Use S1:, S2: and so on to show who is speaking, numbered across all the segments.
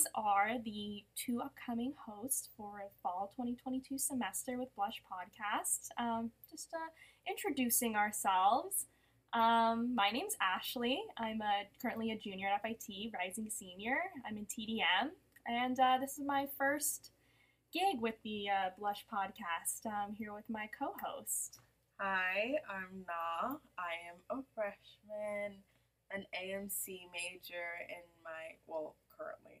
S1: these are the two upcoming hosts for a fall 2022 semester with Blush Podcast. Um, just uh, introducing ourselves. Um, my name's Ashley. I'm a, currently a junior at FIT, rising senior. I'm in TDM, and uh, this is my first gig with the uh, Blush Podcast. I'm here with my co-host.
S2: Hi, I'm Naa. I am a freshman, an AMC major in my, well, currently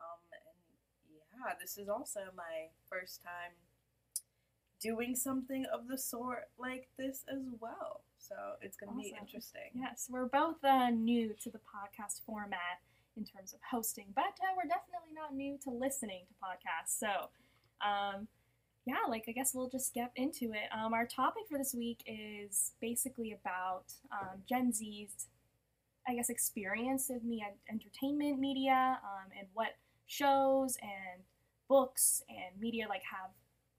S2: Um, and yeah, this is also my first time doing something of the sort like this as well. So it's going to be interesting.
S1: Yes, we're both uh, new to the podcast format in terms of hosting, but uh, we're definitely not new to listening to podcasts. So, um, yeah, like I guess we'll just get into it. Um, our topic for this week is basically about um, Gen Z's, I guess, experience of me entertainment media um, and what shows and books and media like have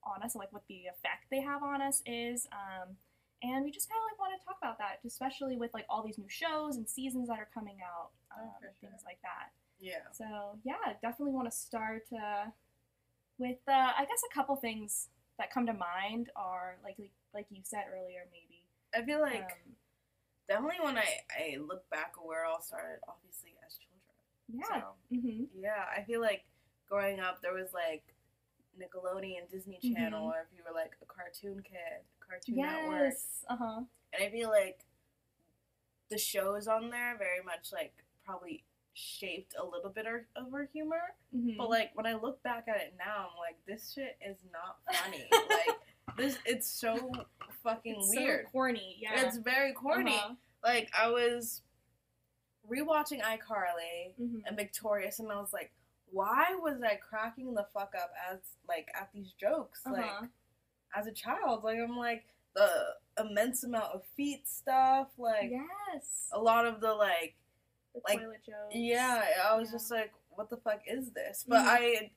S1: on us, like what the effect they have on us is. Um, and we just kind of like want to talk about that, especially with like all these new shows and seasons that are coming out,
S2: Oh,
S1: um,
S2: for
S1: and things like that.
S2: Yeah.
S1: So yeah, definitely want to start uh, with uh, I guess a couple things that come to mind are like like, like you said earlier, maybe.
S2: I feel like
S1: um,
S2: definitely when I, I look back at where it all started, obviously as children.
S1: yeah.
S2: So,
S1: hmm
S2: Yeah, I feel like growing up there was like Nickelodeon, Disney Channel,
S1: Mhm.
S2: or if you were like a cartoon kid, Cartoon Network.
S1: Yes. Uh huh.
S2: And I feel like the shows on there very much like probably shaped a little bit of of our humor.
S1: hmm
S2: But like when I look back at it now, I'm like, this shit is not funny. like this, it's so fucking
S1: it's
S2: weird.
S1: So corny. Yeah.
S2: It's very corny.
S1: Uh-huh.
S2: Like I was rewatching iCarly
S1: Mhm.
S2: and Victorious, and I was like, why was I cracking the fuck up as like at these jokes?
S1: Uh-huh.
S2: Like as a child, like I'm like the immense amount of feet stuff, like
S1: yes.
S2: a lot of the like
S1: The
S2: like,
S1: jokes.
S2: yeah, I was
S1: Yeah.
S2: just like, what the fuck is this? But
S1: Mhm.
S2: I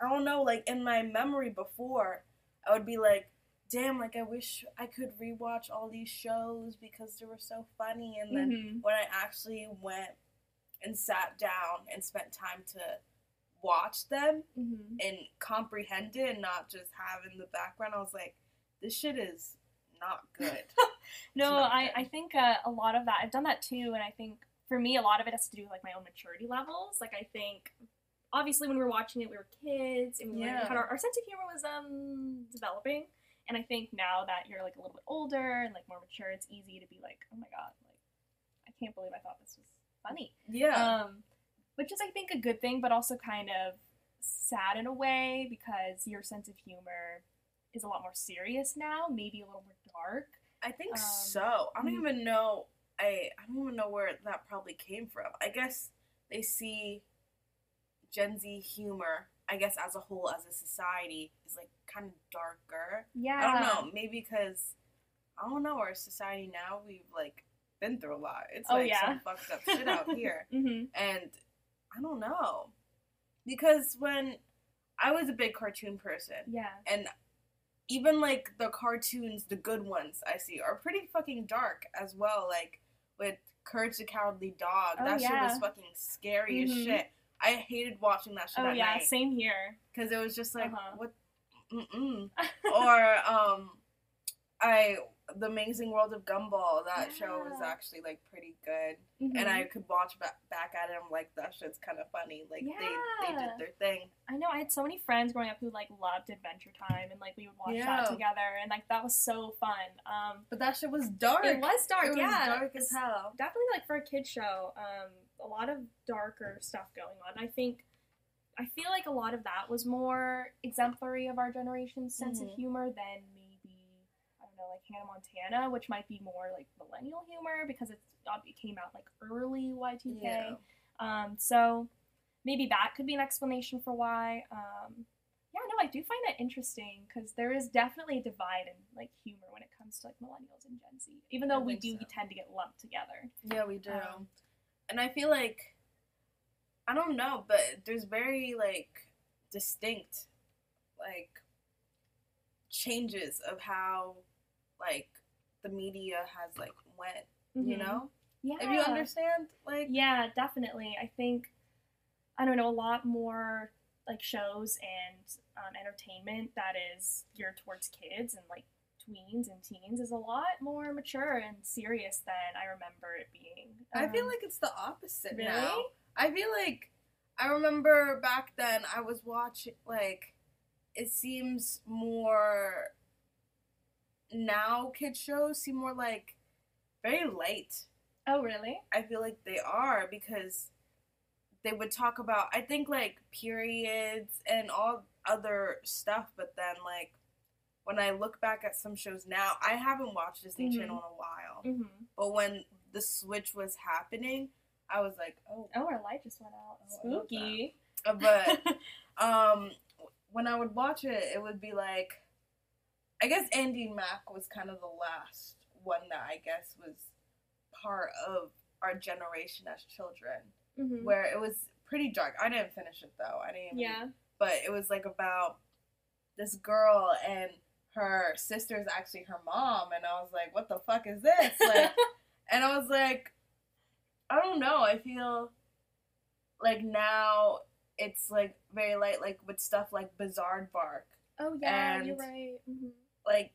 S2: I don't know, like in my memory before, I would be like, damn, like I wish I could rewatch all these shows because they were so funny and then
S1: Mhm.
S2: when I actually went and sat down and spent time to watch them
S1: Mhm.
S2: and comprehend it and not just have in the background, I was like, this shit is not good.
S1: No,
S2: not
S1: I,
S2: good.
S1: I think uh, a lot of that, I've done that too, and I think for me, a lot of it has to do with like my own maturity levels. Like, I think obviously when we were watching it, we were kids, and we
S2: Yeah.
S1: had our, our sense of humor was um developing. And I think now that you're like a little bit older and like more mature, it's easy to be like, oh my god, like I can't believe I thought this was funny.
S2: yeah.
S1: Um, which is I think a good thing, but also kind of sad in a way because your sense of humor is a lot more serious now, maybe a little more dark.
S2: I think
S1: um,
S2: so. I don't
S1: mhm.
S2: even know. I I don't even know where that probably came from. I guess they see Gen Z humor. I guess as a whole, as a society, is like kind of darker.
S1: Yeah.
S2: I don't know. Maybe because I don't know our society now. We've like been through a lot. It's
S1: Oh,
S2: like
S1: yeah.
S2: some fucked up shit out here,
S1: hmm
S2: and I don't know because when I was a big cartoon person,
S1: Yeah.
S2: and even like the cartoons, the good ones I see are pretty fucking dark as well. Like with Courage the Cowardly Dog,
S1: Oh,
S2: that shit was fucking scary
S1: Mhm.
S2: as shit. I hated watching that shit
S1: Oh yeah,
S2: night
S1: same here.
S2: because it was just like
S1: Uh-huh.
S2: what, mm-mm. or um, I the Amazing World of Gumball. That show was actually like pretty good,
S1: Mhm.
S2: and I could watch back back at it. I'm like that shit's kind of funny. Like they they did their thing.
S1: I know I had so many friends growing up who like loved Adventure Time and like we would watch
S2: Yeah.
S1: that together and like that was so fun. Um,
S2: But that shit was dark.
S1: it was dark,
S2: It was
S1: yeah.
S2: dark as hell.
S1: definitely like for a kid show um a lot of darker stuff going on i think i feel like a lot of that was more exemplary of our generation's sense of
S2: Mhm.
S1: humor than maybe i don't know like hannah montana which might be more like millennial humor because it's uh, it came out like early y2k
S2: Yeah.
S1: um so maybe that could be an explanation for why um yeah no i do find that interesting because there is definitely a divide in like humor when it comes to like millennials and gen z even though
S2: I
S1: we do
S2: so.
S1: tend to get lumped together
S2: Yeah, we do.
S1: Um,
S2: and I feel like I don't know, but there's very like distinct like changes of how like the media has like went, you
S1: Mhm.
S2: know?
S1: Yeah.
S2: If you understand, like
S1: Yeah, definitely. I think I don't know a lot more like shows and um, entertainment that is geared towards kids and like tweens and teens is a lot more mature and serious than I remember it being.
S2: I feel
S1: Um,
S2: like it's the opposite
S1: really.
S2: now. I feel like I remember back then I was watching like it seems more now kids shows seem more like very light.
S1: Oh, really?
S2: I feel like they are because they would talk about I think like periods and all other stuff, but then like when I look back at some shows now, I haven't watched Disney
S1: Mhm.
S2: Channel in a while.
S1: Mm-hmm.
S2: But when the switch was happening, I was like, oh,
S1: Oh, our light just went out.
S2: Oh,
S1: Spooky.
S2: But um, when I would watch it, it would be like, I guess Andi Mack was kind of the last one that I guess was part of our generation as children,
S1: hmm
S2: where it was pretty dark. I didn't finish it though. I didn't. Even,
S1: Yeah.
S2: But it was like about this girl and her sister's actually her mom, and I was like, what the fuck is this? Like, and I was like, I don't know. I feel like now it's like very light, like with stuff like Bizaardvark,
S1: oh yeah,
S2: and-
S1: you're right. hmm
S2: like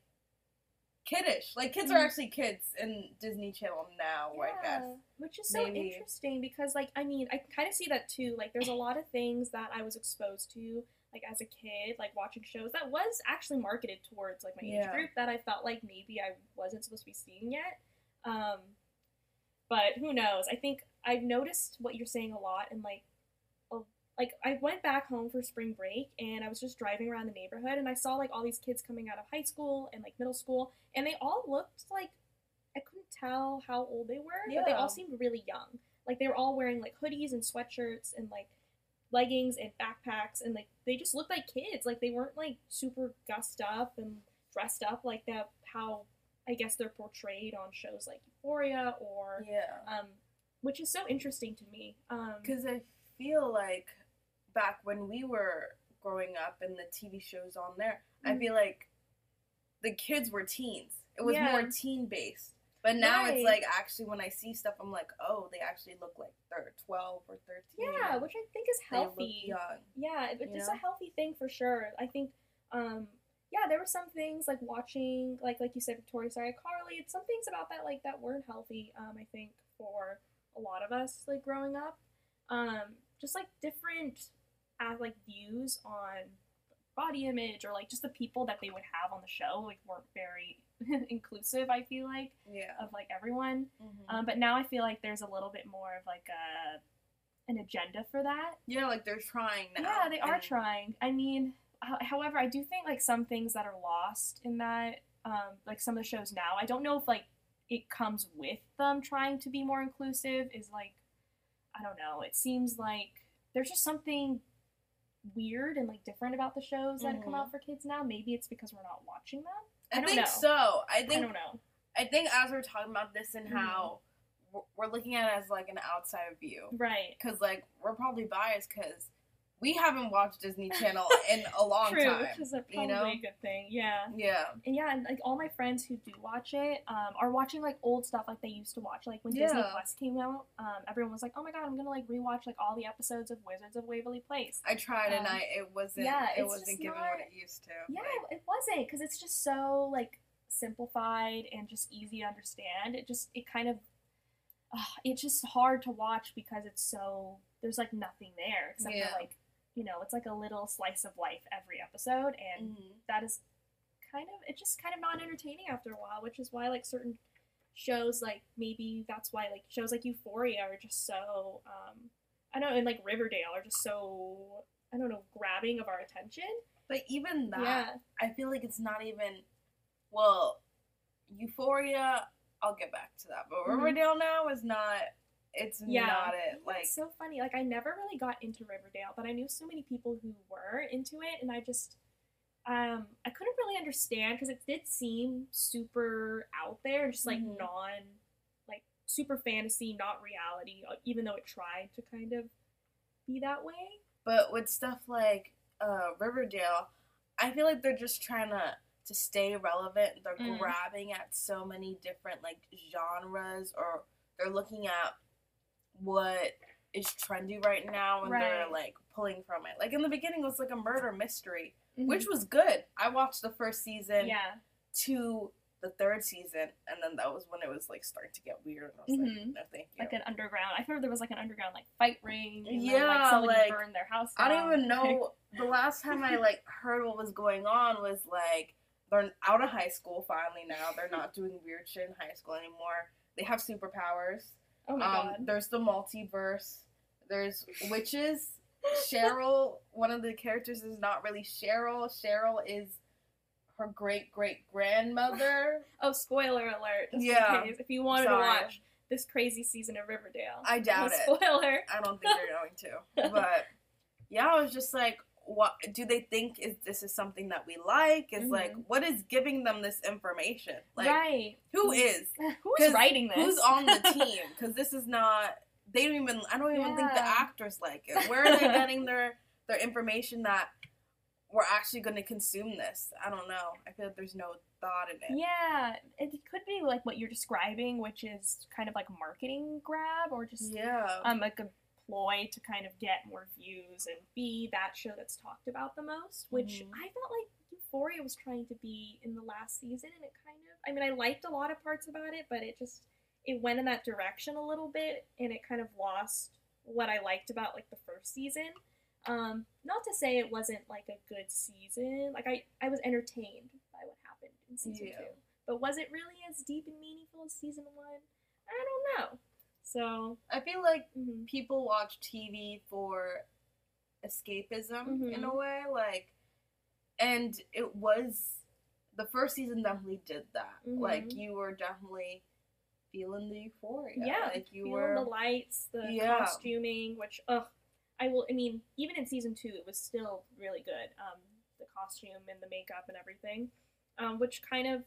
S2: kiddish. Like kids
S1: Mhm.
S2: are actually kids in Disney Channel now. I guess.
S1: Which is so
S2: Maybe.
S1: interesting because, like, I mean, I kind of see that too. Like, there's a lot of things that I was exposed to, like, as a kid, like watching shows that was actually marketed towards, like, my age group that I felt like maybe I wasn't supposed to be seeing yet. Um, but who knows? I think I've noticed what you're saying a lot, and like, like I went back home for spring break, and I was just driving around the neighborhood, and I saw like all these kids coming out of high school and like middle school, and they all looked like I couldn't tell how old they were, but they all seemed really young. Like they were all wearing like hoodies and sweatshirts and like leggings and backpacks, and like they just looked like kids. Like they weren't like super gussed up and dressed up like that. How I guess they're portrayed on shows like Euphoria or
S2: Yeah.
S1: um, which is so interesting to me. Um,
S2: Because I feel like back when we were growing up and the TV shows on there, I
S1: Mhm.
S2: feel like the kids were teens. It was
S1: Yeah.
S2: more teen based. But now it's like actually when I see stuff, I'm like, oh, they actually look like they're 12 or 13.
S1: yeah, which I think is healthy.
S2: young.
S1: Yeah, it- it's
S2: know?
S1: a healthy thing for sure. I think, um, yeah, there were some things like watching, like like you said, Victoria, sorry, Carly. It's some things about that like that weren't healthy. Um, I think for a lot of us, like growing up, um, just like different, uh, like views on body image or like just the people that they would have on the show like weren't very inclusive. I feel like
S2: Yeah.
S1: of like everyone.
S2: Mhm.
S1: Um, but now I feel like there's a little bit more of like a an agenda for that.
S2: yeah, like they're trying now.
S1: Yeah, they are
S2: and-
S1: trying. I mean, however, I do think like some things that are lost in that, um, like some of the shows now. I don't know if like it comes with them trying to be more inclusive. Is like, I don't know. It seems like there's just something weird and like different about the shows that come
S2: Mhm.
S1: out for kids now. Maybe it's because we're not watching them.
S2: I,
S1: I don't
S2: think
S1: know.
S2: so. I
S1: I
S2: think
S1: don't know.
S2: I think as we're talking about this and
S1: Mhm.
S2: how we're looking at it as like an outside view,
S1: Right.
S2: because like we're probably biased because we haven't watched Disney Channel in a long
S1: True,
S2: time.
S1: which is a,
S2: you
S1: probably
S2: know?
S1: a good thing. Yeah.
S2: Yeah.
S1: and yeah, and like all my friends who do watch it um, are watching like old stuff like they used to watch. Like when Disney
S2: Yeah.
S1: Plus came out, um, everyone was like, "Oh my god, I'm gonna like rewatch like all the episodes of Wizards of Waverly Place."
S2: I tried and
S1: Um,
S2: I it wasn't
S1: yeah,
S2: it wasn't giving
S1: not-
S2: what it used to.
S1: Yeah,
S2: Like,
S1: it wasn't because it's just so like simplified and just easy to understand. It just it kind of uh, it's just hard to watch because it's so there's like nothing there except
S2: Yeah.
S1: for like you know it's like a little slice of life every episode and
S2: mhm.
S1: that is kind of it's just kind of not entertaining after a while, which is why like certain shows like maybe that's why like shows like Euphoria are just so um I don't know and like Riverdale are just so I don't know grabbing of our attention.
S2: But even that,
S1: yeah.
S2: I feel like it's not even. Well, Euphoria. I'll get back to that, but
S1: Mhm.
S2: Riverdale now is not. It's
S1: Yeah.
S2: not it. Like
S1: it's so funny. Like I never really got into Riverdale, but I knew so many people who were into it, and I just um I couldn't really understand because it did seem super out there, just like
S2: Mhm.
S1: non like super fantasy, not reality, uh, even though it tried to kind of be that way.
S2: But with stuff like uh, Riverdale, I feel like they're just trying to to stay relevant. They're
S1: Mm.
S2: grabbing at so many different like genres or they're looking at what is trendy right now and they're like pulling from it. Like in the beginning it was like a murder mystery,
S1: Mhm.
S2: which was good. I watched the first season
S1: yeah,
S2: to the third season and then that was when it was like starting to get weird and I was
S1: Mhm.
S2: like, no thank you.
S1: like an underground. I heard there was like an underground like fight ring. And then,
S2: Yeah,
S1: like somebody
S2: like,
S1: burned their house. Down.
S2: I don't even know. The last time I like heard what was going on was like they're out of high school finally now. They're not doing weird shit in high school anymore. They have superpowers.
S1: Oh my
S2: Um,
S1: god.
S2: there's the multiverse. There's witches. Cheryl, one of the characters is not really Cheryl. Cheryl is her great great grandmother.
S1: Oh, spoiler alert! Just
S2: Yeah.
S1: in case, if you wanted
S2: Sorry.
S1: to watch this crazy season of Riverdale,
S2: I doubt
S1: no
S2: it.
S1: Spoiler.
S2: I don't think you're going to. But yeah, I was just like, what do they think is this is something that we like? Is like
S1: Mhm.
S2: what is giving them this information? Like
S1: right.
S2: who is?
S1: Who's writing this?
S2: Who's on the team? Because this is not. They don't even. I don't even think the actors like it. Where are they getting their their information that we're actually going to consume this? I don't know. I feel like there's no thought in it.
S1: Yeah, it could be like what you're describing, which is kind of like marketing grab or just
S2: Yeah.
S1: um like a ploy to kind of get more views and be that show that's talked about the most, which
S2: Mhm.
S1: I felt like Euphoria was trying to be in the last season, and it kind of I mean I liked a lot of parts about it, but it just it went in that direction a little bit, and it kind of lost what I liked about like the first season. Um, not to say it wasn't like a good season. Like I, I was entertained by what happened in season
S2: Yeah.
S1: two. But was it really as deep and meaningful as season one? I don't know. So
S2: I feel like
S1: mhm.
S2: people watch TV for escapism in
S1: Mhm.
S2: a way, like, and it was the first season definitely did that. Like,
S1: Mhm.
S2: you were definitely feeling the euphoria.
S1: yeah,
S2: like you
S1: feeling
S2: were.
S1: the lights, the
S2: Yeah.
S1: costuming, which ugh, I will. I mean, even in season two, it was still really good. Um, the costume and the makeup and everything, um, which kind of,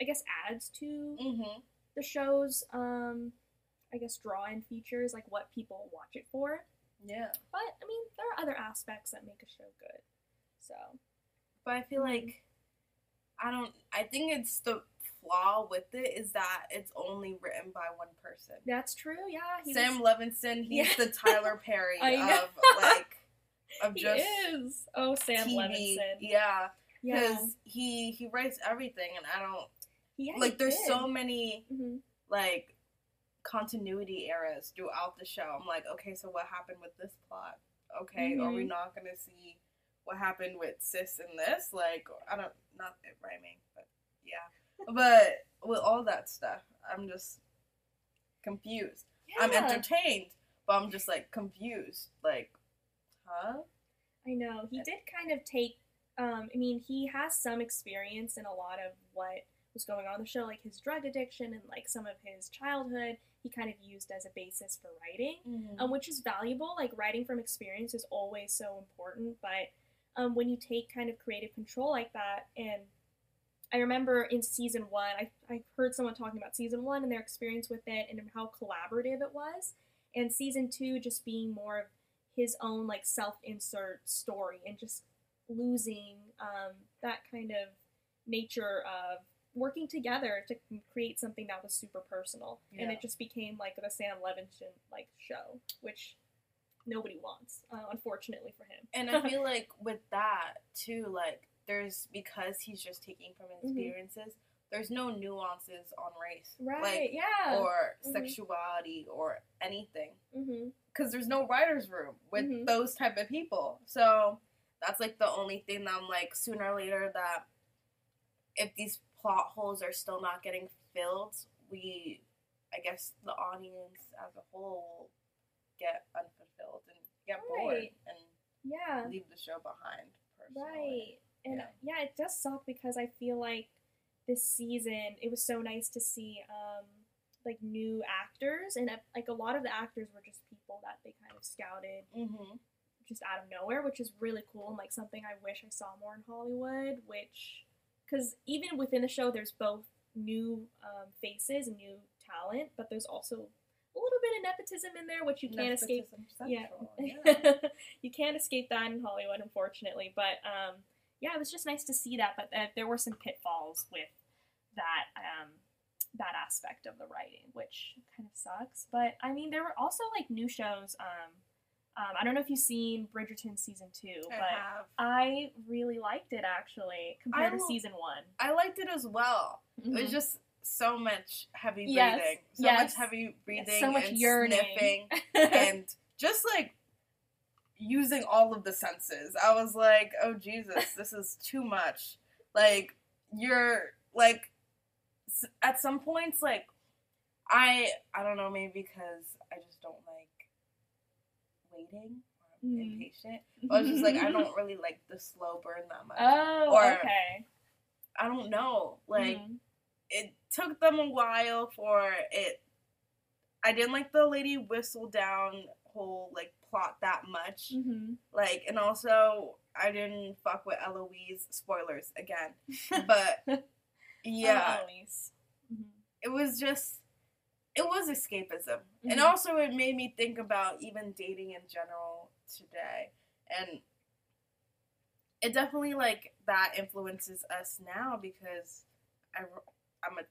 S1: I guess, adds to
S2: hmm
S1: the show's um I guess draw in features like what people watch it for.
S2: Yeah,
S1: But I mean there are other aspects that make a show good. So
S2: but I feel
S1: Mhm.
S2: like I don't. I think it's the flaw with it is that it's only written by one person.
S1: that's true, yeah. He
S2: Sam
S1: was,
S2: Levinson, he's
S1: Yeah.
S2: the Tyler Perry of like of
S1: he
S2: just
S1: is. Oh Sam
S2: TV.
S1: Levinson.
S2: Yeah,
S1: Yeah.
S2: because he he writes everything, and I don't
S1: yeah he
S2: like. There's
S1: did.
S2: so many
S1: Mhm.
S2: like continuity errors throughout the show. I'm like, okay, so what happened with this plot? Okay, are we
S1: Mhm.
S2: not gonna see what happened with sis and this? Like, I don't not it rhyming, but yeah. but with all that stuff, I'm just confused. I'm entertained, but I'm just like confused. Like, huh?
S1: I know. He did kind of take um I mean, he has some experience in a lot of what was going on the show, like his drug addiction and like some of his childhood, he kind of used as a basis for writing. um, which is valuable. Like writing from experience is always so important, but um, when you take kind of creative control like that, and I remember in season one, I, I heard someone talking about season one and their experience with it and how collaborative it was, and season two just being more of his own like self insert story and just losing um, that kind of nature of working together to create something that was super personal and it just became like the sam levinson like show which nobody wants uh, unfortunately for him
S2: And I feel like with that too, like there's because he's just taking from
S1: Mhm.
S2: experiences. There's no nuances on race,
S1: right
S2: Like,
S1: yeah
S2: or
S1: Mhm.
S2: sexuality or anything, because there's no writers' room with
S1: Mhm.
S2: those type of people. So that's like the only thing that I'm like sooner or later that if these plot holes are still not getting filled, we, I guess the audience as a whole will get unfulfilled and get bored and
S1: yeah
S2: leave the show behind. Personally.
S1: right and
S2: Yeah.
S1: yeah. it does suck because i feel like this season it was so nice to see um like new actors and uh, like a lot of the actors were just people that they kind of scouted
S2: Mm-hmm.
S1: just out of nowhere, which is really cool and like something I wish I saw more in Hollywood. Which, because even within the show, there's both new um, faces and new talent, but there's also a little bit of nepotism in there, which you can't escape. Yeah,
S2: yeah.
S1: you can't escape that in Hollywood, unfortunately. But um, yeah, it was just nice to see that. But uh, there were some pitfalls with that um, that aspect of the writing, which kind of sucks. But I mean, there were also like new shows. Um, um, I don't know if you've seen Bridgerton season two,
S2: I
S1: but
S2: have.
S1: I really liked it actually compared to season one.
S2: I liked it as well. It was
S1: Mhm.
S2: just so much heavy breathing.
S1: Yes,
S2: So
S1: yes.
S2: much heavy breathing.
S1: so much
S2: and
S1: yearning.
S2: sniffing and just like using all of the senses. I was like, oh Jesus, this is too much. Like you're like at some points like I I don't know maybe because I just don't waiting. or I'm
S1: Mm.
S2: impatient. But I was just like I don't really like the slow burn that much.
S1: Oh,
S2: Or,
S1: okay.
S2: I don't know. Like
S1: Mhm.
S2: it took them a while for it. I didn't like the Lady Whistledown whole like plot that much.
S1: Mhm.
S2: Like, and also I didn't fuck with Eloise. Spoilers again, but yeah,
S1: Oh, Elise. Mhm.
S2: it was just it was escapism, and
S1: Mhm.
S2: also it made me think about even dating in general today, and it definitely like that influences us now because I I'm a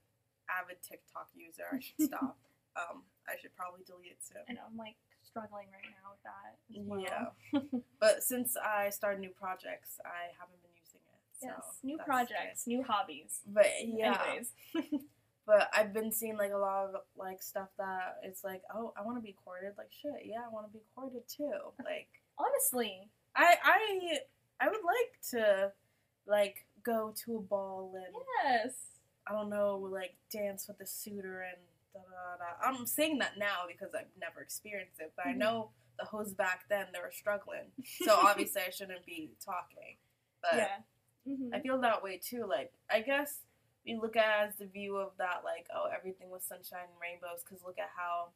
S2: avid TikTok user. I should stop. um, I should probably delete it soon.
S1: And I'm like struggling right now with that as well.
S2: Yeah. But since I started new projects, I haven't been using it. So
S1: yes, new projects, new hobbies.
S2: But yeah,
S1: Anyways.
S2: but I've been seeing like a lot of like stuff that it's like, oh, I want to be courted. Like shit, yeah, I want to be courted too. Like
S1: Honestly,
S2: I I I would like to like go to a ball and
S1: yes.
S2: I don't know, like dance with the suitor and da da da. I'm saying that now because I've never experienced it, but I
S1: Mhm.
S2: know the hoes back then they were struggling. So obviously I shouldn't be talking. But
S1: yeah. Mhm.
S2: I feel that way too. Like I guess we look at as the view of that, like oh everything was sunshine and rainbows. Because look at how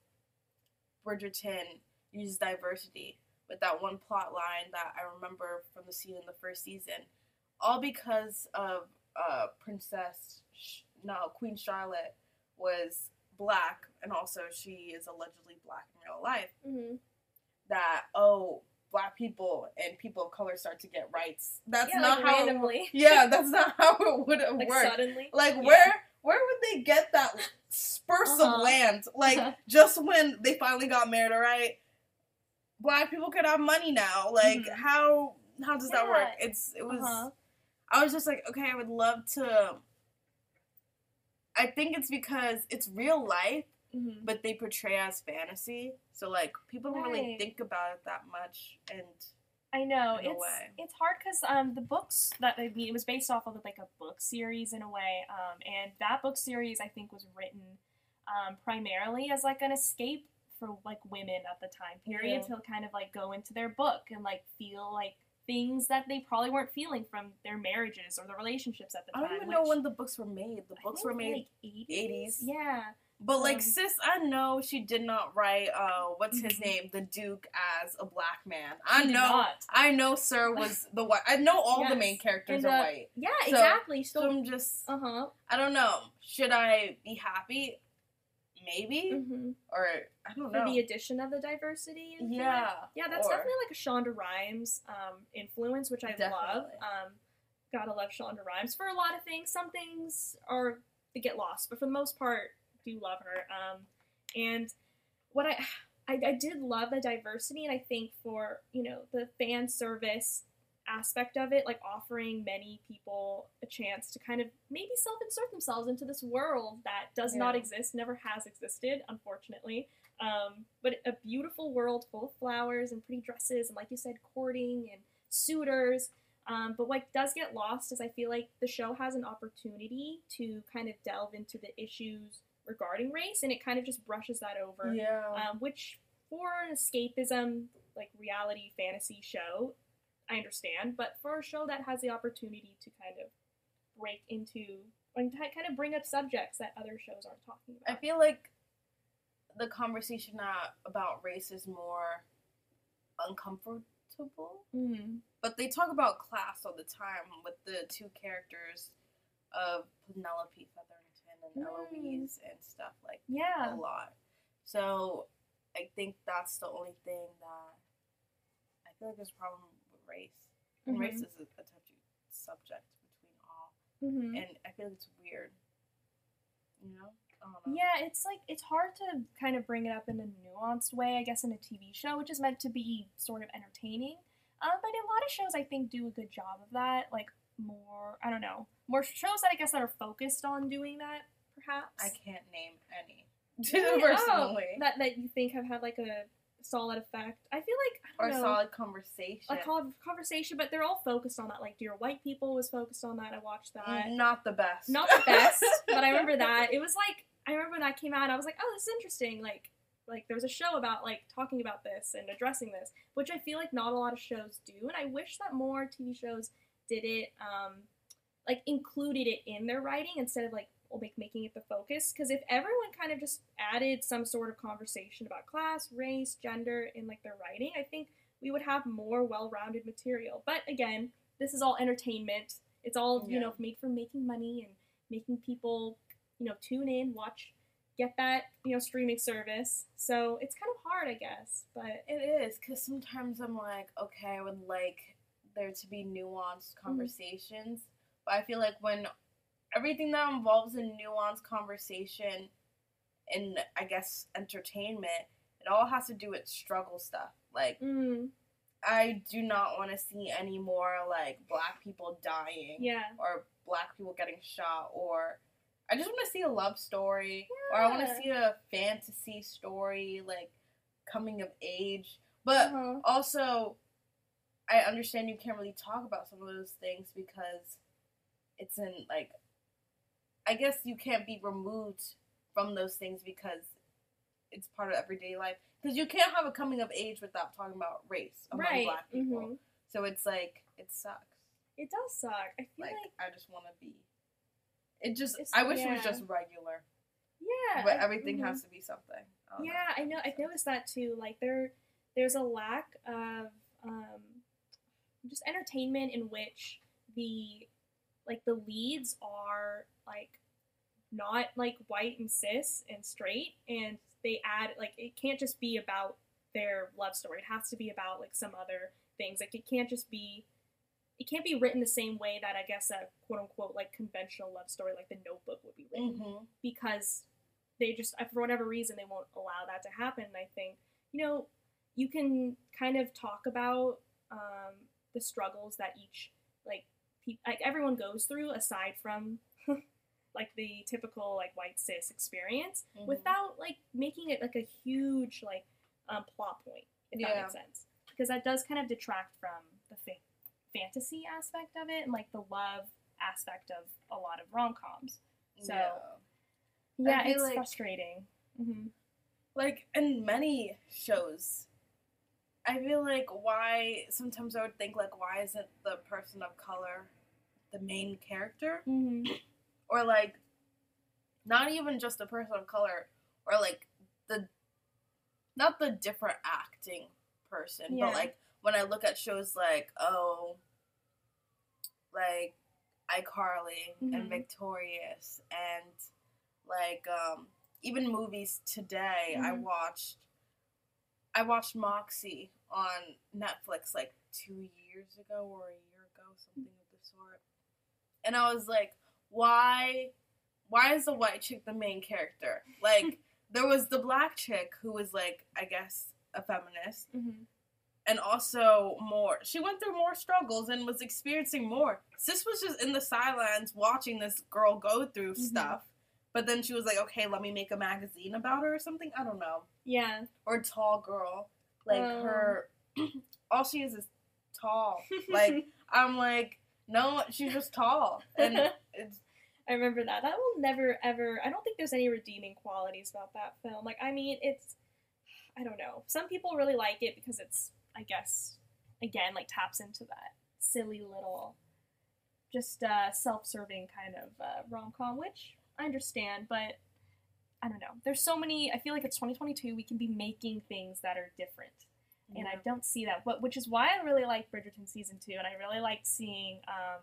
S2: Bridgerton uses diversity with that one plot line that I remember from the scene in the first season, all because of uh Princess Sh- no Queen Charlotte was black and also she is allegedly black in real life
S1: Mhm.
S2: that oh black people and people of color start to get rights that's
S1: yeah,
S2: not
S1: like
S2: how it
S1: randomly.
S2: yeah, that's not how it would have
S1: like
S2: worked.
S1: suddenly.
S2: Like
S1: Yeah.
S2: where where would they get that spurse
S1: Uh-huh.
S2: of land? Like just when they finally got married, all right? Black people could have money now. Like
S1: Mhm.
S2: how how does that work? It's it was
S1: Uh-huh.
S2: I was just like, okay, I would love to I think it's because it's real life,
S1: Mhm.
S2: but they portray as fantasy. So like people don't really think about it that much and
S1: I know it's
S2: way.
S1: it's hard because um the books that I mean it was based off of like a book series in a way um and that book series I think was written um primarily as like an escape for like women at the time period
S2: Yeah.
S1: to kind of like go into their book and like feel like things that they probably weren't feeling from their marriages or their relationships at the time.
S2: I don't even know when the books were made. The books were made
S1: like 80s.
S2: 80s.
S1: Yeah.
S2: But like
S1: Um,
S2: sis, I know she did not write uh what's his
S1: Mhm.
S2: name, the Duke as a black man. I know
S1: not.
S2: I know Sir was the white I know all the main characters are
S1: uh,
S2: white.
S1: Yeah,
S2: So-
S1: exactly.
S2: So
S1: So,
S2: I'm just
S1: uh huh.
S2: I don't know. Should I be happy? Maybe?
S1: hmm
S2: Or I don't
S1: For
S2: know.
S1: the addition of the diversity. it.
S2: yeah.
S1: Yeah, that's
S2: Or-
S1: definitely like a Shonda Rhimes um, influence, which I love. Um, gotta love Shonda Rhimes for a lot of things. Some things are they get lost, but for the most part, do love her. Um, and what I, I I did love the diversity, and I think for you know the fan service aspect of it, like offering many people a chance to kind of maybe self-insert themselves into this world that does not exist, never has existed, unfortunately. Um, but a beautiful world full of flowers and pretty dresses, and like you said, courting and suitors. Um, but what does get lost is I feel like the show has an opportunity to kind of delve into the issues regarding race, and it kind of just brushes that over.
S2: Yeah.
S1: Um, which for an escapism, like reality fantasy show, I understand. But for a show that has the opportunity to kind of break into and ki- kind of bring up subjects that other shows aren't talking about.
S2: I feel like the conversation uh, about race is more uncomfortable.
S1: Mm.
S2: But they talk about class all the time with the two characters of Penelope Featherington and
S1: Mm.
S2: Eloise and stuff like
S1: Yeah.
S2: a lot. So I think that's the only thing that I feel like there's a problem with race. And
S1: Mhm.
S2: race is a, a touchy subject between all.
S1: Mhm.
S2: And I feel like it's weird. You know? Know.
S1: Yeah, it's like it's hard to kind of bring it up in a nuanced way, I guess, in a TV show, which is meant to be sort of entertaining. Um, but a lot of shows, I think, do a good job of that. Like more, I don't know, more shows that I guess that are focused on doing that, perhaps.
S2: I can't name any
S1: Really?
S2: Oh, personally.
S1: Oh, that that you think have had like a solid effect. I feel like I
S2: or
S1: know,
S2: solid conversation.
S1: a con- conversation, but they're all focused on that. Like Dear White People was focused on that. I watched that.
S2: Mm, not the best.
S1: Not the best, but I remember that. It was like I remember when that came out. I was like, oh, this is interesting. Like like there was a show about like talking about this and addressing this, which I feel like not a lot of shows do, and I wish that more TV shows did it. Um, like included it in their writing instead of like like making it the focus. Because if everyone kind of just added some sort of conversation about class race gender in like their writing i think we would have more well-rounded material. But again this is all entertainment. It's all you know made for making money and making people you know tune in watch get that you know streaming service. So it's kind of hard i guess but
S2: It is because sometimes I'm like, okay, I would like there to be nuanced
S1: Mm-hmm.
S2: conversations, but I feel like when everything that involves a nuanced conversation in, I guess, entertainment, it all has to do with struggle stuff. Like,
S1: mm,
S2: I do not want to see any more like black people dying
S1: yeah
S2: or black people getting shot or. I just want to see a love story, or I want to see a fantasy story, like coming of age. But
S1: Uh-huh.
S2: also i understand you can't really talk about some of those things because it's in like i guess you can't be removed from those things because it's part of everyday life because you can't have a coming of age without talking about race among
S1: right
S2: black people
S1: mhm.
S2: so it's like it sucks
S1: it does suck i feel
S2: like,
S1: like
S2: i just want to be it just
S1: It's-
S2: i wish it was just regular
S1: yeah
S2: but everything
S1: mhm.
S2: has to be something I don't know.
S1: Yeah, I know. I've noticed that too. Like there, there's a lack of um, just entertainment in which the like the leads are like not like white and cis and straight, and they add like it can't just be about their love story. It has to be about like some other things. Like it can't just be. It can't be written the same way that I guess a quote unquote like conventional love story like The Notebook would be written
S2: Mhm.
S1: because they just for whatever reason they won't allow that to happen and i think you know you can kind of talk about um, the struggles that each like pe- like everyone goes through aside from like the typical like white cis experience
S2: Mhm.
S1: without like making it like a huge like um, plot point if that makes sense because that does kind of detract from the fa- fantasy aspect of it and like the love aspect of a lot of rom-coms so
S2: Yeah.
S1: yeah, it's
S2: like-
S1: frustrating. hmm
S2: like in many shows i feel like why sometimes i would think like why isn't the person of color the main character
S1: hmm
S2: or like not even just the person of color or like the not the different acting person
S1: Yeah.
S2: but like when i look at shows like oh like iCarly
S1: Mhm.
S2: and Victorious and like um even movies today I
S1: Mhm.
S2: watched I watched Moxie on Netflix like 2 years ago or a year ago something of the sort. And I was like why why is the white chick the main character? Like there was the black chick who was like I guess a feminist
S1: hmm
S2: and also more she went through more struggles and was experiencing more sis was just in the sidelines watching this girl go through
S1: Mhm.
S2: stuff but then she was like okay let me make a magazine about her or something i don't know
S1: Yeah.
S2: or tall girl like
S1: Oh.
S2: her all she is is tall like i'm like no she's just tall and it's
S1: I remember that. That will never ever. I don't think there's any redeeming qualities about that film. Like, I mean, it's. I don't know. Some people really like it because it's. I guess again, like taps into that silly little, just uh, self-serving kind of uh, rom-com, which I understand, but I don't know. There's so many. I feel like it's 2022. We can be making things that are different. and I don't see that. But which is why I really like Bridgerton season two, and I really liked seeing. Um,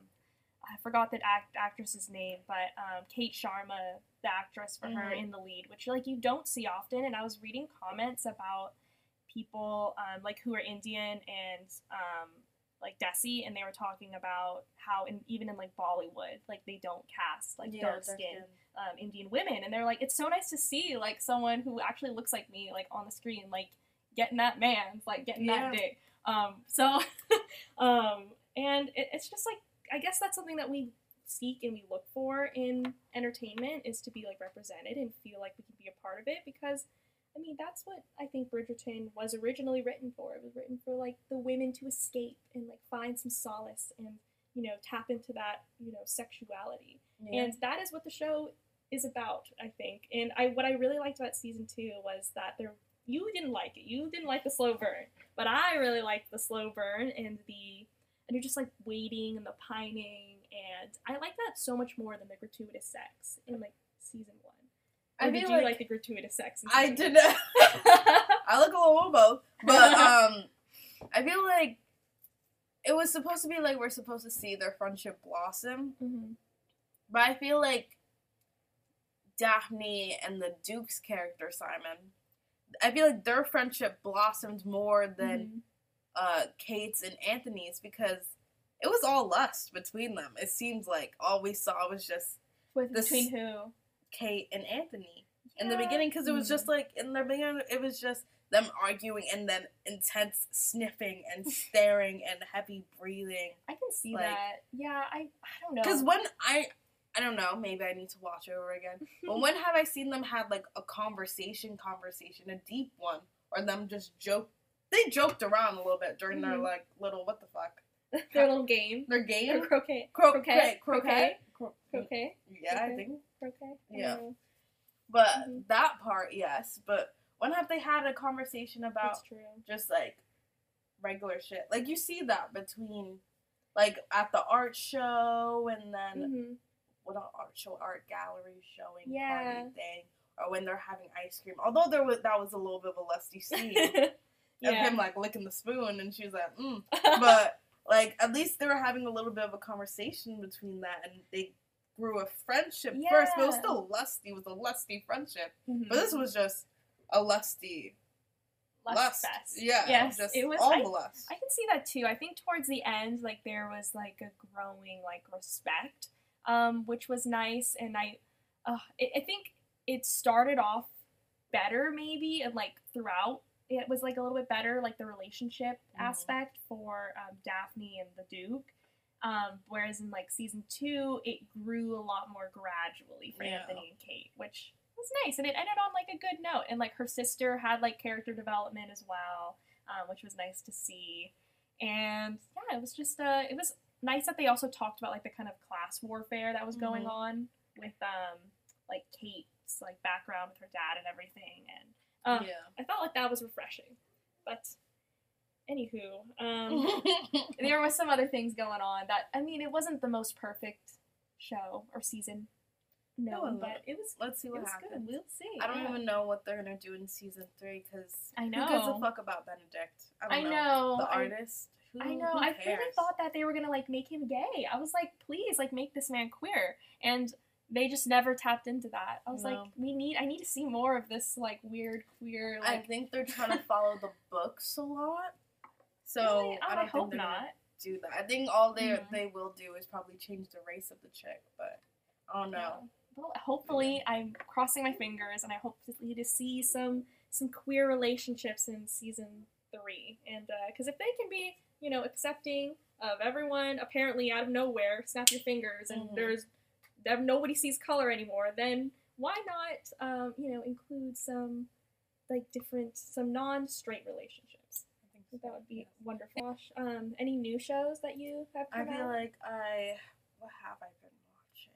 S1: I forgot that act actress's name, but um, Kate Sharma, the actress for her
S2: Mhm.
S1: in the lead, which like you don't see often. And I was reading comments about people um, like who are Indian and um, like Desi, and they were talking about how in, even in like Bollywood, like they don't cast like dark skinned um, Indian women, and they're like, it's so nice to see like someone who actually looks like me like on the screen, like getting that man, like getting
S2: Yeah.
S1: that dick. Um, so, um, and it, it's just like I guess that's something that we seek and we look for in entertainment is to be like represented and feel like we can be a part of it because I mean that's what I think Bridgerton was originally written for. It was written for like the women to escape and like find some solace and you know tap into that you know sexuality
S2: Yeah.
S1: and that is what the show is about i think and i what i really liked about season two was that there you didn't like it you didn't like the slow burn but i really liked the slow burn and the and you're just like waiting and the pining and i like that so much more than the gratuitous sex in like season one
S2: I
S1: did
S2: feel
S1: you
S2: like-
S1: like the gratuitous sex
S2: I did not. I look a little both, but um, I feel like it was supposed to be like we're supposed to see their friendship blossom,
S1: Mhm.
S2: but I feel like Daphne and the Duke's character Simon, I feel like their friendship blossomed more than
S1: Mhm.
S2: uh Kate's and Anthony's because it was all lust between them. It seems like all we saw was just
S1: With, between who
S2: Kate and Anthony. in the beginning because it was just like in the beginning it was just them arguing and then intense sniffing and staring and heavy breathing
S1: i can see
S2: like-
S1: that. Yeah i i don't know.
S2: Because when i i don't know maybe i need to watch it over again but when have i seen them have like a conversation conversation a deep one or them just joke they joked around a little bit during their
S1: Mhm.
S2: like little what the fuck?
S1: Their little game?
S2: Their
S1: Or
S2: game
S1: croquet?
S2: Cro-
S1: croquet?
S2: croquet?
S1: Croquet?
S2: Cro-
S1: croquet
S2: yeah i think
S1: I
S2: Yeah.
S1: know.
S2: but
S1: Mhm.
S2: that part yes but when have they had a conversation about just like regular shit. Like you see that between like at the art show and then
S1: hmm
S2: what an art show, art gallery showing
S1: Yeah.
S2: party thing, or when they're having ice cream. Although there was that was a little bit of a lusty scene of him like licking the spoon, and she was like, mm. but like at least they were having a little bit of a conversation between that, and they grew a friendship first. But it was
S1: Yeah.
S2: still lusty. It was a lusty friendship.
S1: Mhm.
S2: But this was just a lusty
S1: Lust
S2: lust. Yeah,
S1: Yes, it was.
S2: all
S1: I,
S2: lust.
S1: I can see that too. I think towards the end, like there was like a growing like respect, um, which was nice, and I, uh, I I think it started off better maybe, and like throughout it was like a little bit better, like the relationship
S2: Mhm.
S1: aspect for um, Daphne and the Duke. Um, whereas in like season two, it grew a lot more gradually for
S2: Yeah.
S1: Anthony and Kate, which was nice, and it ended on like a good note. And like her sister had like character development as well, um, which was nice to see. And yeah, it was just uh, it was nice that they also talked about like the kind of class warfare that was going
S2: Mhm.
S1: on with um like Kate's like background with her dad and everything, and um,
S2: yeah.
S1: I felt like that was refreshing. But anywho, um, there was some other things going on that I mean, it wasn't the most perfect show or season. No,
S2: wasn't.
S1: but it was
S2: Let's see what happens.
S1: good. We'll see.
S2: I don't
S1: yeah.
S2: even know what they're gonna do in season three because
S1: I
S2: who gives a
S1: know.
S2: fuck about Benedict? I
S1: I
S2: don't
S1: know.
S2: The
S1: I-
S2: artist. Who,
S1: I know. I really thought that they were gonna like make him gay. I was like, please, like make this man queer, and they just never tapped into that. I was
S2: No.
S1: like, we need. I need to see more of this like weird queer.
S2: I think they're trying to follow the books a lot. So
S1: Really?
S2: I
S1: Oh,
S2: don't
S1: I hope not.
S2: do that. I think all they
S1: Mhm.
S2: they will do is probably change the race of the chick, but I don't know.
S1: Yeah. Well, hopefully, I'm crossing my fingers, and I hope to, to see some some queer relationships in season three. And because if they can be, you know, accepting of everyone, apparently out of nowhere, snap your fingers, and
S2: Mhm.
S1: there's nobody sees color anymore, then why not, um, you know, include some like different, some non-straight relationships?
S2: I think
S1: I think that would be wonderful. Um, any new shows that you have
S2: I feel
S1: out?
S2: like I what have I been watching?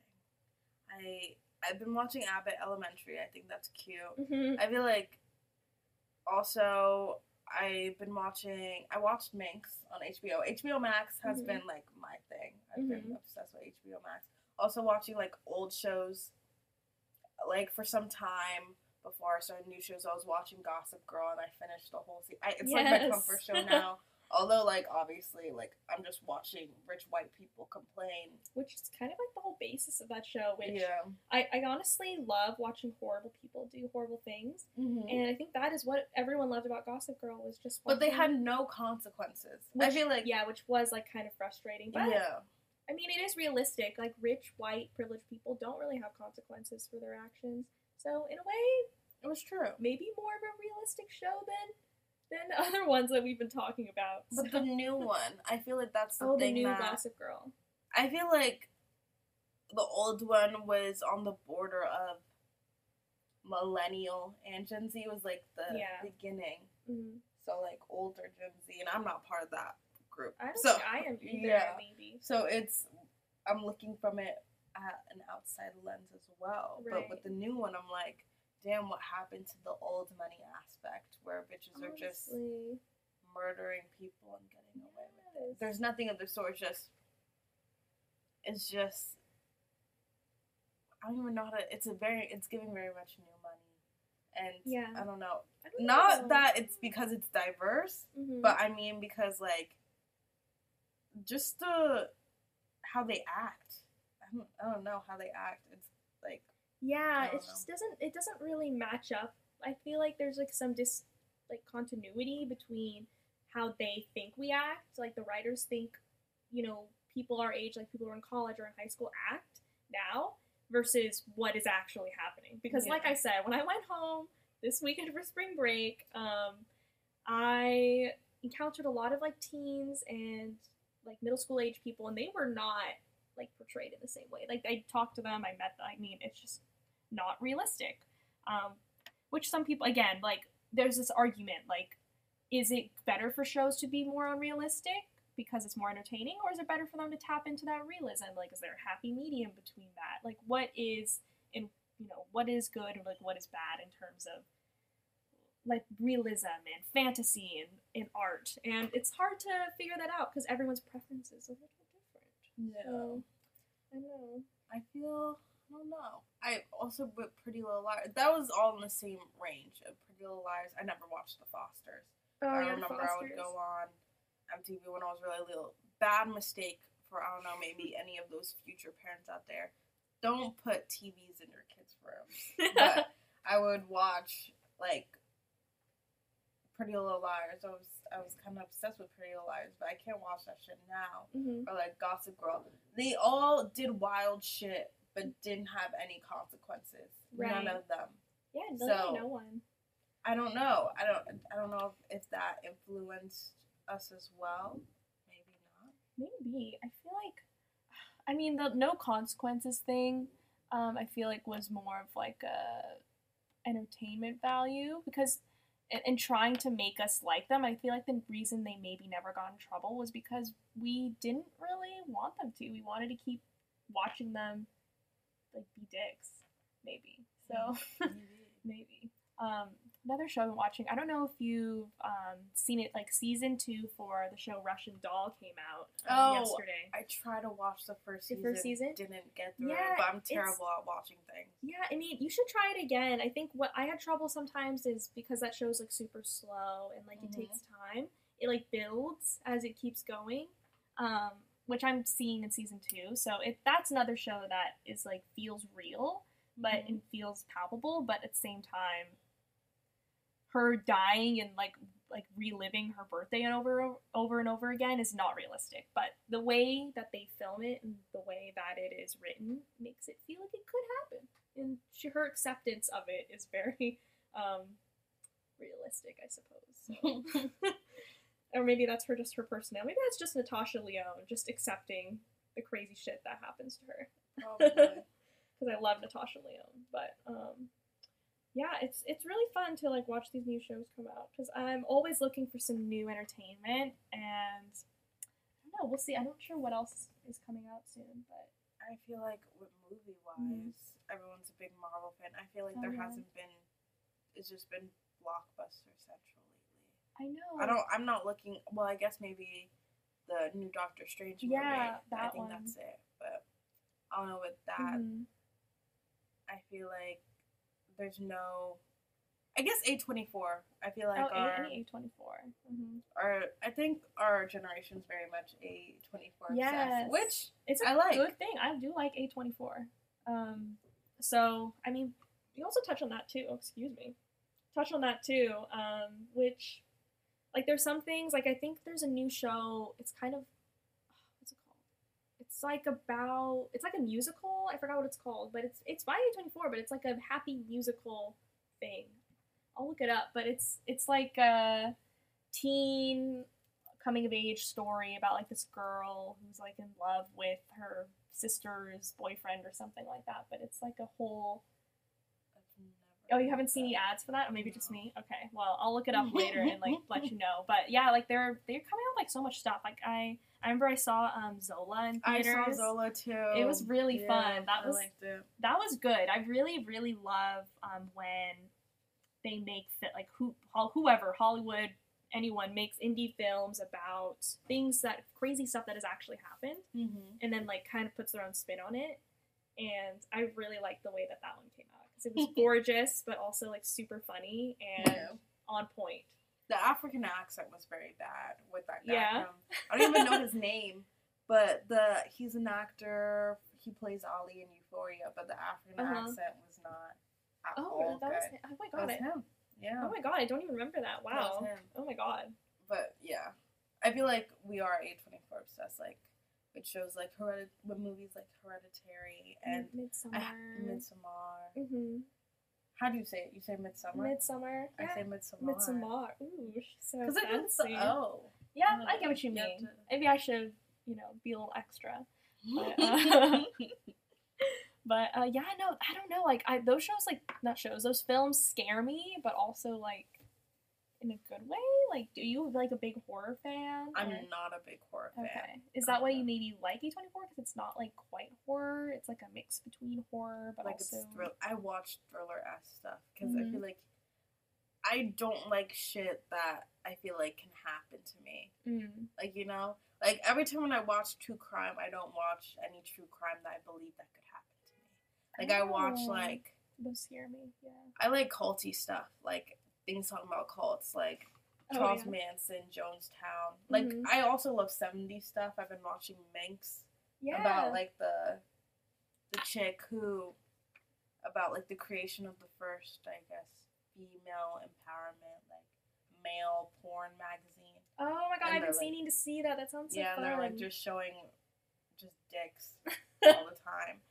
S2: I I've been watching Abbott Elementary. I think that's cute.
S1: Mhm.
S2: I feel like also I've been watching I watched Minx on HBO. HBO Max has
S1: Mhm.
S2: been like my thing. I've been
S1: Mhm.
S2: obsessed with HBO Max. Also watching like old shows like for some time before I started new shows I was watching Gossip Girl and I finished the whole season. I, it's like my comfort show now. Although, like, obviously, like, I'm just watching rich white people complain.
S1: which is kind of like the whole basis of that show. Which
S2: yeah.
S1: I, I honestly love watching horrible people do horrible things,
S2: Mm-hmm.
S1: and I think that is what everyone loved about Gossip Girl was just.
S2: But they had no consequences. I
S1: which-
S2: feel like,
S1: yeah, which was like kind of frustrating. But
S2: yeah.
S1: I mean, it is realistic. Like rich, white, privileged people don't really have consequences for their actions. So in a way,
S2: It was true.
S1: maybe more of a realistic show than than other ones that we've been talking about.
S2: But
S1: So-
S2: the new one, I feel like that's the
S1: oh, the
S2: thing
S1: new
S2: that
S1: Gossip Girl.
S2: I feel like the old one was on the border of millennial and Gen Z was like the
S1: Yeah.
S2: beginning.
S1: Mm.
S2: So like older Gen Z, and I'm not part of that group.
S1: I don't
S2: so
S1: think I am either.
S2: yeah.
S1: Maybe.
S2: so it's I'm looking from it at an outside lens as well. But with the new one, I'm like, damn, what happened to the old money aspect where bitches are just murdering people and getting away with it. There's nothing of the sort. It's just, it's just, I don't even know how to. It's a very, it's giving very much new money, and
S1: Yeah.
S2: I don't know.
S1: I don't
S2: Not
S1: know.
S2: that it's because it's diverse,
S1: Mhm.
S2: but I mean because like, just the how they act. I don't, I don't know how they act. It's like,
S1: Yeah, it just doesn't it doesn't really match up. I feel like there's like some dis like continuity between how they think we act, like the writers think, you know, people our age, like people who are in college or in high school act now versus what is actually happening. Because like I said, when I went home this weekend for spring break, um, I encountered a lot of like teens and like middle school age people and they were not like portrayed in the same way. Like I talked to them, I met them. I mean, it's just not realistic. Um, which some people, again, like there's this argument, like, is it better for shows to be more unrealistic because it's more entertaining, or is it better for them to tap into that realism? Like, is there a happy medium between that? Like, what is in you know what is good or like what is bad in terms of like realism and fantasy and, and art and it's hard to figure that out because everyone's preferences are a different so I know.
S2: I feel I don't know. I also with Pretty Little Liars. That was all in the same range of Pretty Little Liars. I never watched The Fosters.
S1: Oh,
S2: I
S1: yeah,
S2: remember I would go on MTV when I was really little. Bad mistake for I don't know maybe any of those future parents out there. Don't put TVs in your kids' rooms. But I would watch like Pretty Little Liars. I was I was kind of obsessed with Pretty Little Liars, but I can't watch that shit now
S1: Mhm.
S2: or like Gossip Girl. They all did wild shit, but didn't have any consequences. None of them.
S1: Yeah,
S2: So-
S1: no one.
S2: I don't know. I don't. I don't know if, if that influenced us as well. Maybe not.
S1: Maybe. I feel like, I mean, the no consequences thing, um, I feel like was more of like a entertainment value because in, in trying to make us like them, I feel like the reason they maybe never got in trouble was because we didn't really want them to. We wanted to keep watching them like be dicks, maybe. So maybe. Um, another show I've been watching. I don't know if you've um, seen it. Like season two for the show Russian Doll came out um,
S2: Oh,
S1: yesterday.
S2: I tried to watch the first
S1: The
S2: season.
S1: first season?
S2: Didn't get through
S1: Yeah,
S2: it, but I'm terrible at watching things.
S1: Yeah, I mean, you should try it again. I think what I had trouble sometimes is because that show's like super slow and like
S2: Mhm.
S1: it takes time. It like builds as it keeps going, um, which I'm seeing in season two. So it that's another show that is like feels real, but
S2: Mhm.
S1: it feels palpable. But at the same time, her dying and like like reliving her birthday and over over and over again is not realistic. But the way that they film it and the way that it is written makes it feel like it could happen. And she, her acceptance of it is very um, realistic, I suppose. So. or maybe that's her just her personality. Maybe that's just Natasha Lyonne just accepting the crazy shit that happens to her because I love Natasha Lyonne. But um, yeah, it's it's really fun to like watch these new shows come out because I'm always looking for some new entertainment, and I don't know. We'll see. I'm not sure what else is coming out soon, but
S2: I feel like with movie wise,
S1: Mhm.
S2: everyone's a big Marvel fan. I feel like there hasn't been. It's just been blockbuster central lately.
S1: I know.
S2: I don't. I'm not looking. Well, I guess maybe the new Doctor Strange movie.
S1: Yeah,
S2: I think
S1: one.
S2: that's it. But I don't know with that.
S1: Mhm.
S2: I feel like there's no I guess A twenty four. I feel like
S1: oh,
S2: our,
S1: A, any A24. Mm-hmm.
S2: our I think our generation is very much A twenty four
S1: Yes.
S2: obsessed, which
S1: It's a
S2: I like.
S1: good thing. I do like A24. Um, so, I mean, you also touch on that too. Oh, excuse me. Touch on that too, um, which, like, there's some things, like, I think there's a new show. It's kind of, what's it called? It's like about, it's like a musical. I forgot what it's called, but it's, it's by A24, but it's like a happy musical thing. I'll look it up, but it's, it's like a teen coming of age story about like this girl who's like in love with her sister's boyfriend or something like that. But it's like a whole. Oh, you haven't seen any ads for that, or maybe just me. Okay, well, I'll look it up later and like let you know. But yeah, like they're they're coming out with, like so much stuff. Like I I remember I saw um Zola in theaters.
S2: I saw Zola too.
S1: It was really
S2: Yeah,
S1: fun. That
S2: I
S1: was
S2: liked it.
S1: that was good. I really, really love um, when they make fit like who whoever Hollywood anyone makes indie films about things that crazy stuff that has actually happened,
S2: Mm-hmm.
S1: and then like kind of puts their own spin on it. And I really liked the way that that one came out because it was gorgeous, but also like super funny and
S2: Yeah.
S1: on point.
S2: The African accent was very bad with that guy.
S1: Yeah.
S2: I don't even know his name, but the he's an actor. He plays Ali in Euphoria, but the African
S1: Uh-huh.
S2: accent was not at
S1: Oh,
S2: all
S1: that was
S2: good.
S1: oh my
S2: That
S1: god!
S2: was
S1: I,
S2: him. Yeah.
S1: oh my god! I don't even remember that.
S2: That was
S1: Wow.
S2: him.
S1: Oh my god.
S2: But yeah, I feel like we are A twenty four obsessed. Like with shows like Heredit, with movies like Hereditary and
S1: Midsummer.
S2: I, Midsommar.
S1: mm-hmm.
S2: How do you say it? You say Midsummer.
S1: Midsummer.
S2: I
S1: Yeah.
S2: say Midsummer.
S1: Midsummer. Ooh, she's so
S2: Because it's the
S1: fancy.
S2: O.
S1: Yeah, I get what you
S2: You
S1: mean.
S2: to-
S1: Maybe I should, you know, be a little extra. But, uh, But uh, yeah, no, I don't know. Like, I those shows, like not shows, those films scare me, but also like in a good way. Like, do you like a big horror fan?
S2: I'm
S1: or-
S2: not a big horror fan.
S1: Okay, is that why you maybe like A twenty four? Because it's not like quite horror. It's like a mix between horror, but
S2: like
S1: also
S2: it's thrill. I watch thriller ass stuff because
S1: Mhm.
S2: I feel like I don't like shit that I feel like can happen to me.
S1: Mm.
S2: Like you know, like every time when I watch true crime, I don't watch any true crime that I believe that could happen to me. Like I watch
S1: Oh.
S2: like
S1: those scare me. Yeah.
S2: I like culty stuff, like things talking about cults, like
S1: Oh,
S2: Charles
S1: yeah.
S2: Manson, Jonestown. Like
S1: Mhm.
S2: I also love 70s stuff. I've been watching Minx
S1: Yeah.
S2: about like the the chick who about like the creation of the first, I guess, female empowerment like male porn magazine.
S1: oh my god,
S2: and
S1: I've been
S2: like-
S1: meaning to see that. That sounds so
S2: yeah,
S1: fun.
S2: and they're like just showing just dicks all the time.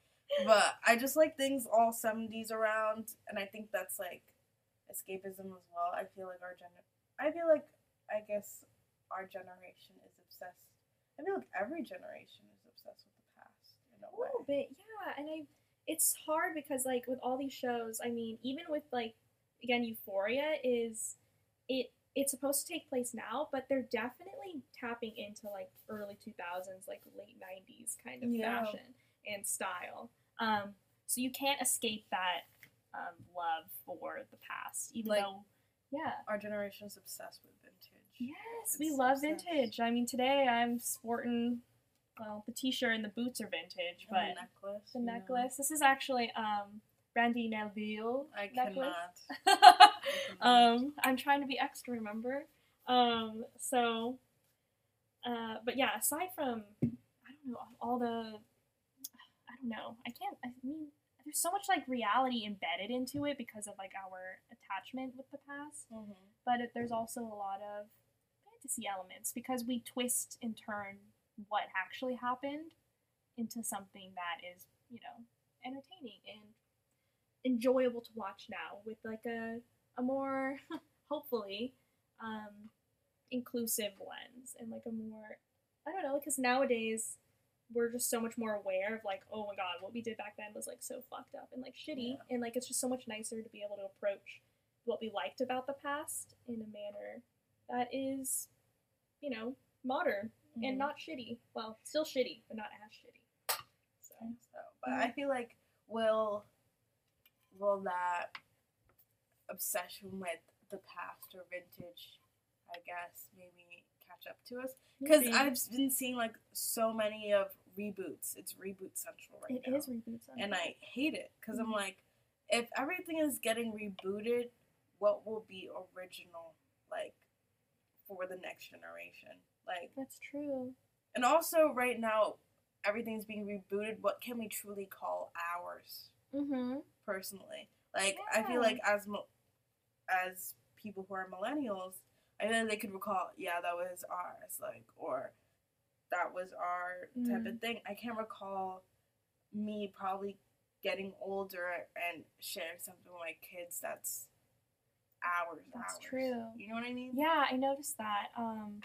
S2: But I just like things all 70s around and I think that's like escapism as well. I feel like our gen I feel like I guess our generation is obsessed. I feel like every generation is obsessed with the past in a
S1: a
S2: way.
S1: little bit, yeah. And I, it's hard because like with all these shows, I mean, even with like again, Euphoria is it. It's supposed to take place now, but they're definitely tapping into like early two thousands, like late nineties kind of
S2: Yeah.
S1: fashion and style. Um, so you can't escape that um, love for the past, even
S2: Like-
S1: though, yeah.
S2: Our generation is obsessed with vintage.
S1: Yes, we love
S2: obsessed.
S1: vintage. I mean, today I'm sporting, well, the t-shirt and the boots are vintage,
S2: And
S1: but
S2: the necklace.
S1: the
S2: you know.
S1: necklace. This is actually um Brandy Melville
S2: I
S1: necklace.
S2: cannot.
S1: um, I'm trying to be extra, remember? Um, so, uh, but yeah, aside from I don't know all the, I don't know. I can't. I mean, there's so much like reality embedded into it because of like our attachment with the past
S2: Mhm.
S1: but it, there's also a lot of fantasy elements because we twist and turn what actually happened into something that is, you know, entertaining and enjoyable to watch now with like a a more hopefully um inclusive lens and like a more I don't know because nowadays we're just so much more aware of like oh my god what we did back then was like so fucked up and like shitty
S2: Yeah.
S1: and like it's just so much nicer to be able to approach what we liked about the past in a manner that is, you know, modern
S2: Mhm.
S1: and not shitty. Well, still shitty, but not as shitty. So,
S2: So, but
S1: Mhm.
S2: I feel like will will that obsession with the past or vintage, I guess, maybe catch up to us? Because. I've been seeing like so many of reboots. It's reboot central right
S1: it
S2: now,
S1: is reboots. on
S2: and. I hate it because I'm
S1: Mhm.
S2: like, if everything is getting rebooted, what will be original, like for the next generation. Like,
S1: That's true.
S2: and also right now, everything's being rebooted. What can we truly call ours?
S1: Mm-hmm.
S2: personally. Like I feel like as mil- as people who are millennials, I know they could recall, yeah, that was ours, like or that was our type of thing. I can't recall me probably getting older and sharing something with my kids that's ours.
S1: That's
S2: ours.
S1: true.
S2: You know what I mean?
S1: Yeah, I noticed that. Um,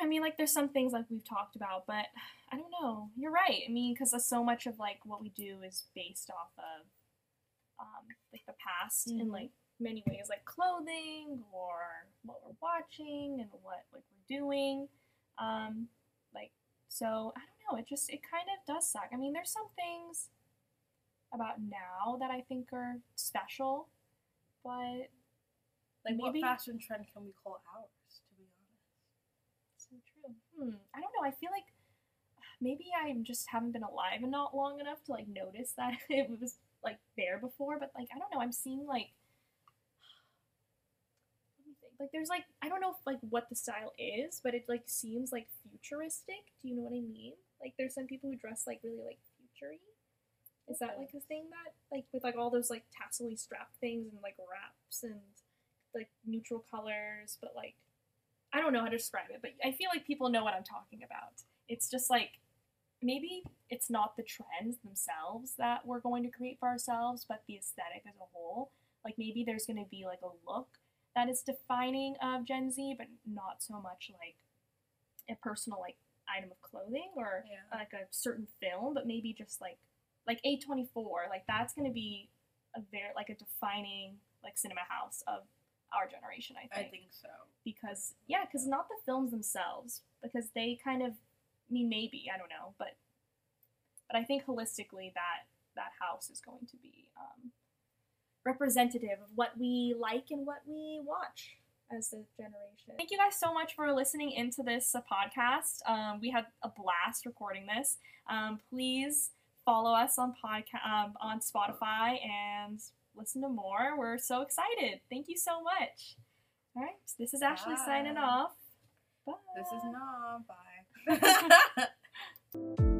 S1: I mean, like, there's some things like we've talked about, but I don't know. You're right. I mean, because so much of like what we do is based off of um, like the past in
S2: Mhm.
S1: like many ways, like clothing or what we're watching and what like we're doing. Um, like, so I don't know. It just it kind of does suck. I mean, there's some things about now that I think are special, but
S2: Like
S1: Maybe-
S2: what fashion trend can we call ours? To be honest.
S1: So true. Hmm. I don't know. I feel like maybe I just haven't been alive and not long enough to like notice that it was like there before. But like I don't know. I'm seeing like let me think. Like there's like I don't know if like what the style is, but it like seems like futuristic. Do you know what I mean? Like there's some people who dress like really like futury. Is that like a thing that like with like all those like tassel strap things and like wraps and like neutral colors, but like I don't know how to describe it, but I feel like people know what I'm talking about. It's just like maybe it's not the trends themselves that we're going to create for ourselves, but the aesthetic as a whole. Like maybe there's going to be like a look that is defining of Gen Z, but not so much like a personal like item of clothing or
S2: Yeah.
S1: like a certain film, but maybe just like like A24, like that's going to be a very like a defining like cinema house of our generation, I
S2: I
S1: think
S2: think so.
S1: because yeah, because not the films themselves, because they kind of, I mean, maybe I don't know, but but I think holistically that that house is going to be um, representative of what we like and what we watch as a generation. Thank you guys so much for listening into this uh, podcast. Um, we had a blast recording this. Um, please follow us on podcast um, on Spotify and listen to more. We're so excited. Thank you so much. All right, this is Ashley signing off. Bye.
S2: This is not bye.